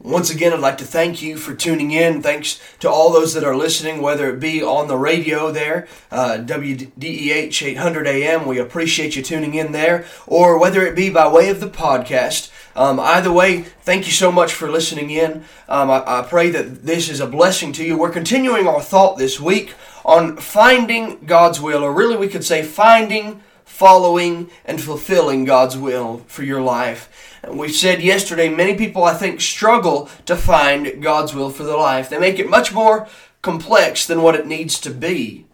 Once again, I'd like to thank you for tuning in. Thanks to all those that are listening, whether it be on the radio there, uh, WDEH 800 AM. We appreciate you tuning in there, or whether it be by way of the podcast. Um, either way, thank you so much for listening in. Um, I, I pray that this is a blessing to you. We're continuing our thought this week on finding God's will, or really we could say finding, following, and fulfilling God's will for your life. And we said yesterday, many people, I think, struggle to find God's will for their life. They make it much more complex than what it needs to be.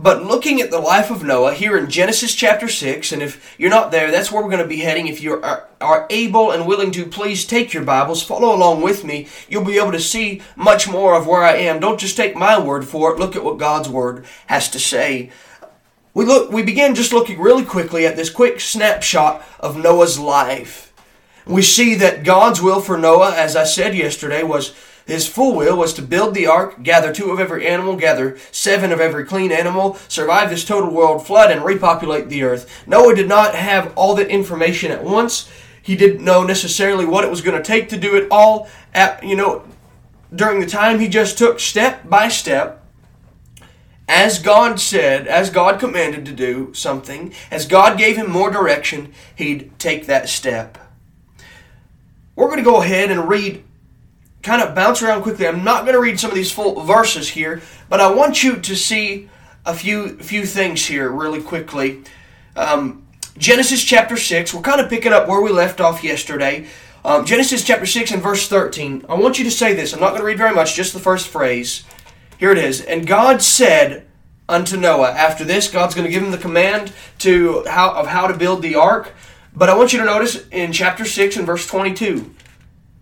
But looking at the life of Noah here in Genesis chapter 6, and if you're not there, that's where we're going to be heading. If you are, are able and willing to, please take your Bibles, follow along with me. You'll be able to see much more of where I am. Don't just take my word for it, look at what God's word has to say. We look we begin just looking really quickly at this quick snapshot of Noah's life. We see that God's will for Noah, as I said yesterday, was his full will was to build the ark, gather two of every animal, gather seven of every clean animal, survive this total world flood, and repopulate the earth. Noah did not have all that information at once. He didn't know necessarily what it was going to take to do it all at, you know, during the time. He just took step by step as God said, as God commanded to do something, as God gave him more direction, he'd take that step. We're going to go ahead and read, kind of bounce around quickly. I'm not going to read some of these full verses here, but I want you to see a few few things here really quickly. Um, Genesis chapter 6, we're kind of picking up where we left off yesterday. Um, Genesis chapter 6 and verse 13. I want you to say this. I'm not going to read very much, just the first phrase. Here it is. And God said unto Noah. After this, God's going to give him the command to how of how to build the ark. But I want you to notice in chapter 6 and verse 22.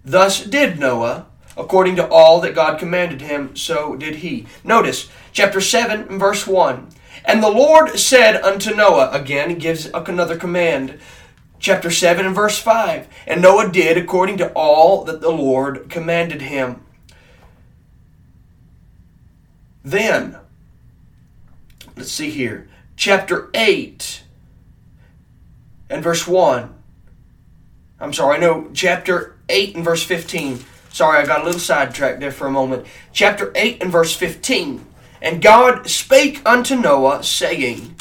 Thus did Noah, according to all that God commanded him, so did he. Notice chapter 7 and verse 1. And the Lord said unto Noah, again, he gives another command. Chapter 7 and verse 5. And Noah did according to all that the Lord commanded him. Then, let's see here, chapter 8 and verse 1. I'm sorry, know chapter 8 and verse 15. Sorry, I got a little sidetracked there for a moment. Chapter 8 and verse 15. And God spake unto Noah, saying,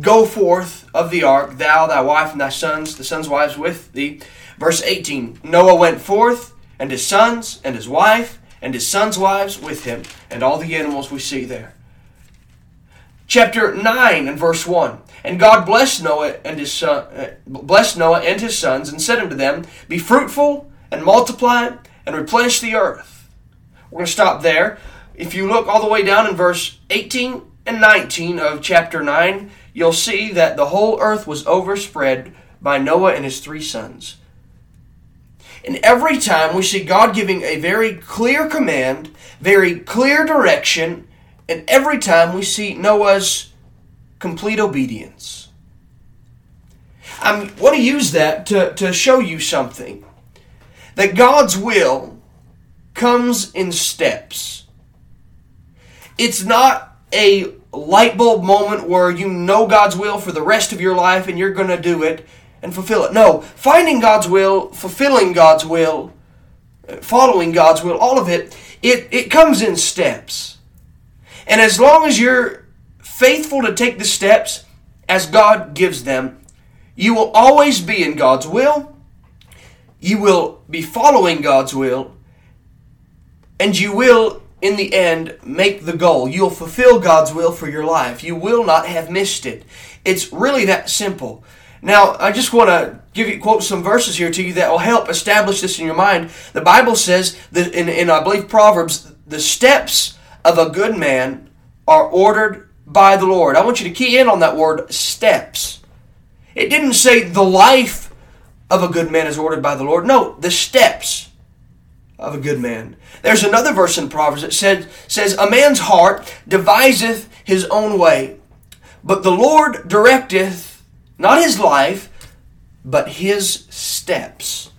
Go forth of the ark, thou, thy wife, and thy sons, the sons' wives with thee. Verse 18 Noah went forth, and his sons, and his wife, and his sons' wives with him, and all the animals we see there. Chapter 9 and verse 1. And God blessed Noah and his son, uh, blessed Noah and his sons, and said unto them, Be fruitful and multiply and replenish the earth. We're going to stop there. If you look all the way down in verse 18 and 19 of chapter 9, you'll see that the whole earth was overspread by Noah and his three sons. And every time we see God giving a very clear command, very clear direction, and every time we see Noah's complete obedience. I want to use that to, to show you something. That God's will comes in steps. It's not a light bulb moment where you know God's will for the rest of your life and you're going to do it and fulfill it. No, finding God's will, fulfilling God's will, uh, following God's will, all of it, it, it comes in steps. And as long as you're faithful to take the steps as God gives them, you will always be in God's will. You will be following God's will. And you will, in the end, make the goal. You'll fulfill God's will for your life. You will not have missed it. It's really that simple. Now, I just want to give you quote some verses here to you that will help establish this in your mind. The Bible says that in, in I believe Proverbs, the steps of a good man are ordered by the Lord. I want you to key in on that word steps. It didn't say the life of a good man is ordered by the Lord. No, the steps of a good man. There's another verse in Proverbs that said, says, A man's heart deviseth his own way, but the Lord directeth not his life, but his steps.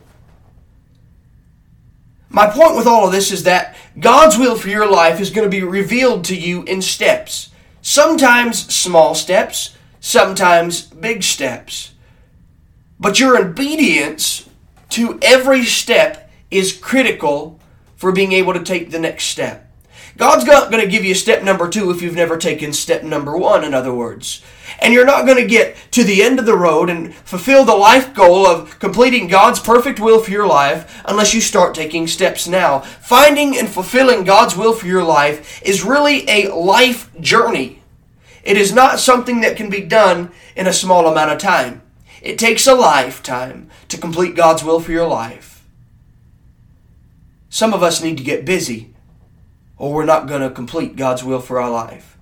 My point with all of this is that God's will for your life is going to be revealed to you in steps. Sometimes small steps, sometimes big steps. But your obedience to every step is critical for being able to take the next step. God's not going to give you step number two if you've never taken step number one, in other words. And you're not going to get to the end of the road and fulfill the life goal of completing God's perfect will for your life unless you start taking steps now. Finding and fulfilling God's will for your life is really a life journey. It is not something that can be done in a small amount of time. It takes a lifetime to complete God's will for your life. Some of us need to get busy or we're not going to complete God's will for our life.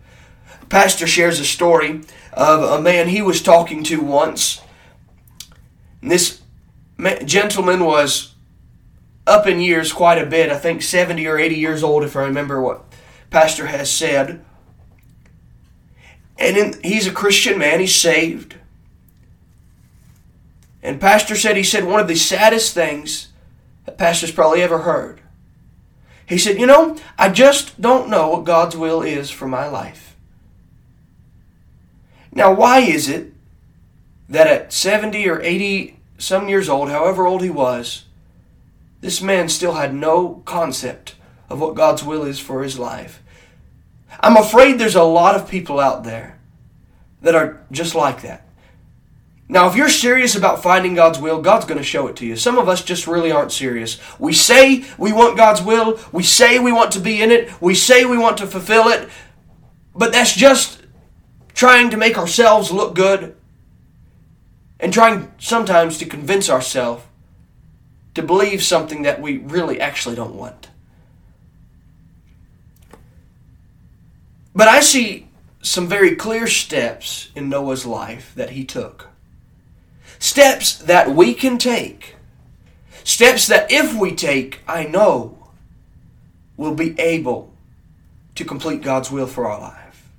Pastor shares a story of a man he was talking to once. And this gentleman was up in years quite a bit, I think 70 or 80 years old, if I remember what Pastor has said. And in, he's a Christian man, he's saved. And Pastor said, he said, one of the saddest things that Pastor's probably ever heard he said, You know, I just don't know what God's will is for my life. Now, why is it that at 70 or 80 some years old, however old he was, this man still had no concept of what God's will is for his life? I'm afraid there's a lot of people out there that are just like that. Now, if you're serious about finding God's will, God's going to show it to you. Some of us just really aren't serious. We say we want God's will, we say we want to be in it, we say we want to fulfill it, but that's just trying to make ourselves look good and trying sometimes to convince ourselves to believe something that we really actually don't want. But I see some very clear steps in Noah's life that he took. Steps that we can take. Steps that if we take, I know, will be able to complete God's will for our life.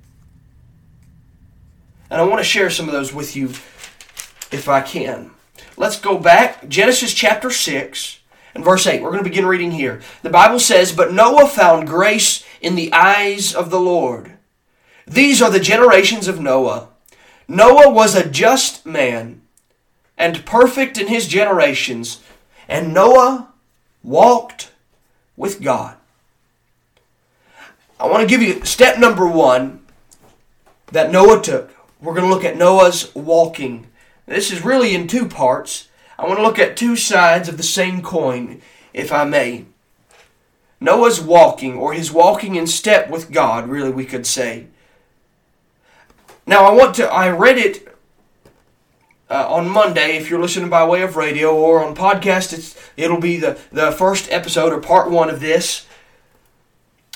And I want to share some of those with you if I can. Let's go back. Genesis chapter 6 and verse 8. We're going to begin reading here. The Bible says, But Noah found grace in the eyes of the Lord. These are the generations of Noah. Noah was a just man and perfect in his generations, and Noah walked with God. I want to give you step number one that Noah took. We're going to look at Noah's walking. This is really in two parts. I want to look at two sides of the same coin, if I may. Noah's walking, or his walking in step with God, really, we could say. Now, I want to, I read it uh, on Monday, if you're listening by way of radio or on podcast, it's it'll be the, the first episode or part one of this.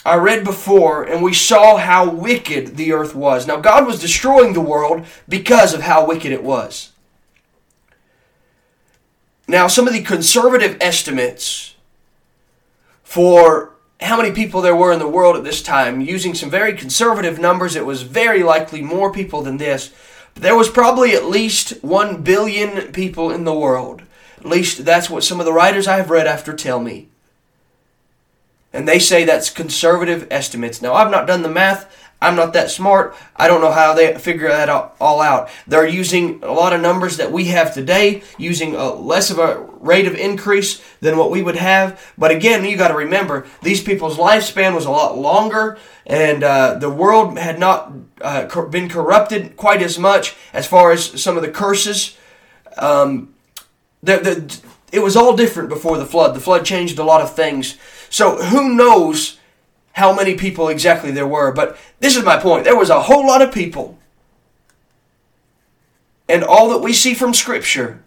I read before, and we saw how wicked the earth was. Now, God was destroying the world because of how wicked it was. Now, some of the conservative estimates for how many people there were in the world at this time, using some very conservative numbers, it was very likely more people than this there was probably at least 1 billion people in the world. At least that's what some of the writers I have read after tell me. And they say that's conservative estimates. Now, I've not done the math. I'm not that smart. I don't know how they figure that all out. They're using a lot of numbers that we have today, using a less of a rate of increase than what we would have. But again, you got to remember these people's lifespan was a lot longer, and uh, the world had not uh, been corrupted quite as much as far as some of the curses. Um, the, the, it was all different before the flood. The flood changed a lot of things. So who knows? How many people exactly there were, but this is my point. There was a whole lot of people. And all that we see from Scripture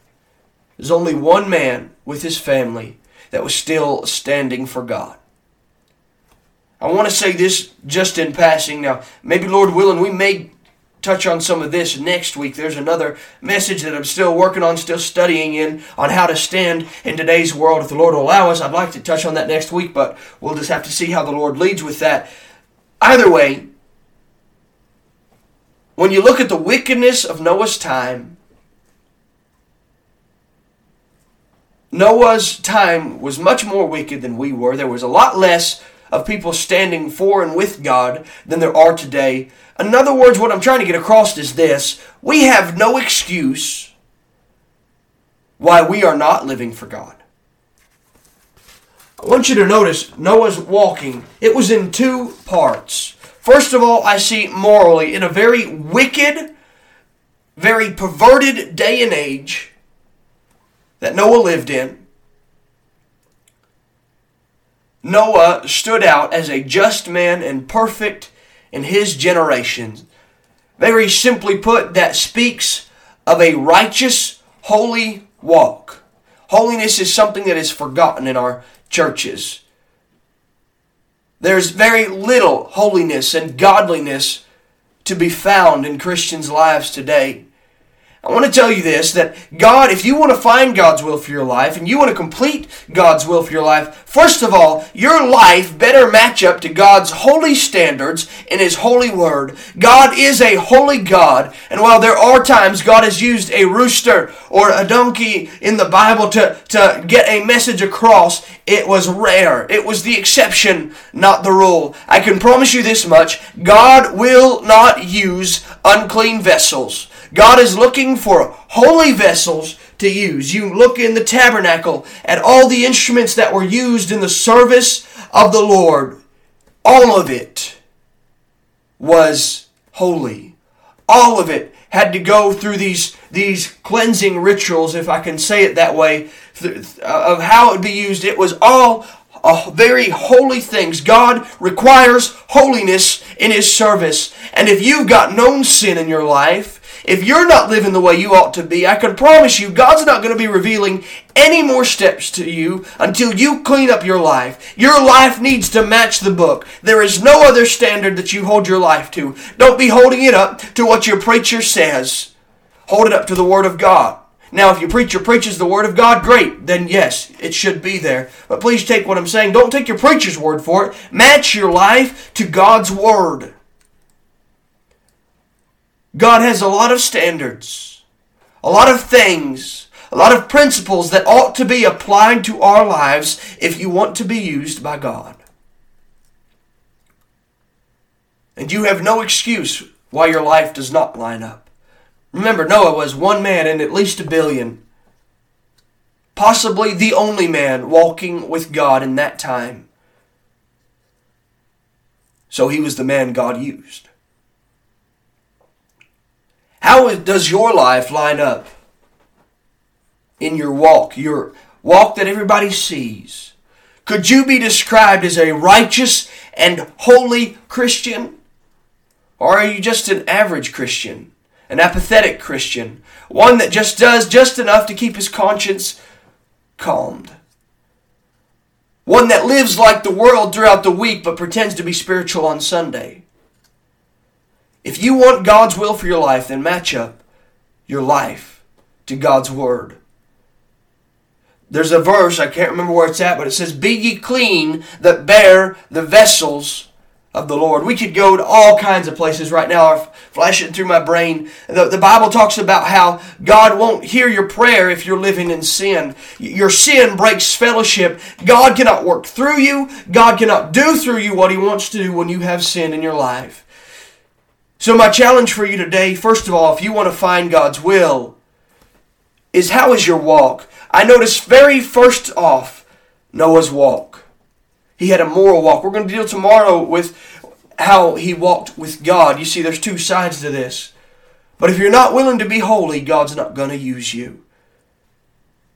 is only one man with his family that was still standing for God. I want to say this just in passing. Now, maybe, Lord willing, we may touch on some of this next week. There's another message that I'm still working on, still studying in on how to stand in today's world. If the Lord will allow us, I'd like to touch on that next week, but we'll just have to see how the Lord leads with that. Either way, when you look at the wickedness of Noah's time, Noah's time was much more wicked than we were. There was a lot less of people standing for and with God than there are today. In other words, what I'm trying to get across is this we have no excuse why we are not living for God. I want you to notice Noah's walking, it was in two parts. First of all, I see morally, in a very wicked, very perverted day and age that Noah lived in, Noah stood out as a just man and perfect in his generation. Very simply put, that speaks of a righteous, holy walk. Holiness is something that is forgotten in our churches. There's very little holiness and godliness to be found in Christians' lives today. I want to tell you this that God, if you want to find God's will for your life and you want to complete God's will for your life, first of all, your life better match up to God's holy standards in His holy word. God is a holy God, and while there are times God has used a rooster or a donkey in the Bible to, to get a message across, it was rare. It was the exception, not the rule. I can promise you this much God will not use unclean vessels. God is looking for holy vessels to use. You look in the tabernacle at all the instruments that were used in the service of the Lord. All of it was holy. All of it had to go through these, these cleansing rituals, if I can say it that way, of how it would be used. It was all uh, very holy things. God requires holiness in His service. And if you've got known sin in your life, if you're not living the way you ought to be, I can promise you God's not going to be revealing any more steps to you until you clean up your life. Your life needs to match the book. There is no other standard that you hold your life to. Don't be holding it up to what your preacher says. Hold it up to the Word of God. Now, if your preacher preaches the Word of God, great, then yes, it should be there. But please take what I'm saying. Don't take your preacher's word for it. Match your life to God's Word. God has a lot of standards, a lot of things, a lot of principles that ought to be applied to our lives if you want to be used by God. And you have no excuse why your life does not line up. Remember, Noah was one man in at least a billion, possibly the only man walking with God in that time. So he was the man God used. How does your life line up in your walk, your walk that everybody sees? Could you be described as a righteous and holy Christian? Or are you just an average Christian, an apathetic Christian, one that just does just enough to keep his conscience calmed? One that lives like the world throughout the week but pretends to be spiritual on Sunday? If you want God's will for your life, then match up your life to God's Word. There's a verse, I can't remember where it's at, but it says, Be ye clean that bear the vessels of the Lord. We could go to all kinds of places right now, flashing through my brain. The, the Bible talks about how God won't hear your prayer if you're living in sin. Your sin breaks fellowship. God cannot work through you. God cannot do through you what He wants to do when you have sin in your life. So, my challenge for you today, first of all, if you want to find God's will, is how is your walk? I notice very first off Noah's walk. He had a moral walk. We're going to deal tomorrow with how he walked with God. You see, there's two sides to this. But if you're not willing to be holy, God's not going to use you.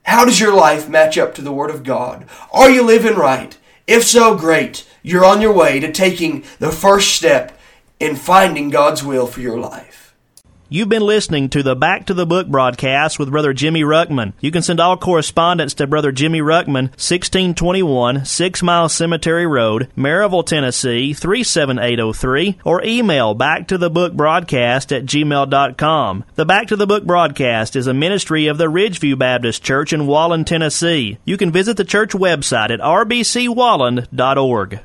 How does your life match up to the Word of God? Are you living right? If so, great. You're on your way to taking the first step in finding God's will for your life. You've been listening to the Back to the Book broadcast with Brother Jimmy Ruckman. You can send all correspondence to Brother Jimmy Ruckman, 1621 Six Mile Cemetery Road, Maryville, Tennessee 37803, or email back to the book broadcast at gmail.com. The Back to the Book broadcast is a ministry of the Ridgeview Baptist Church in Walland, Tennessee. You can visit the church website at rbcwalland.org.